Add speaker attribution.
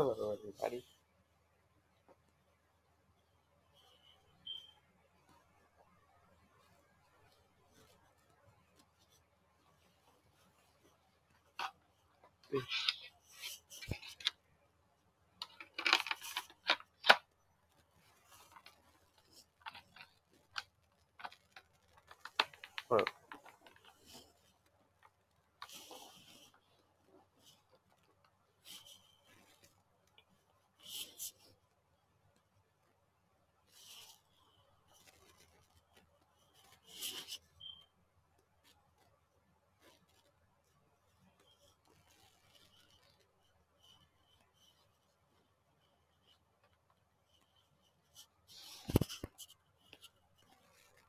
Speaker 1: Hello, everybody. Well,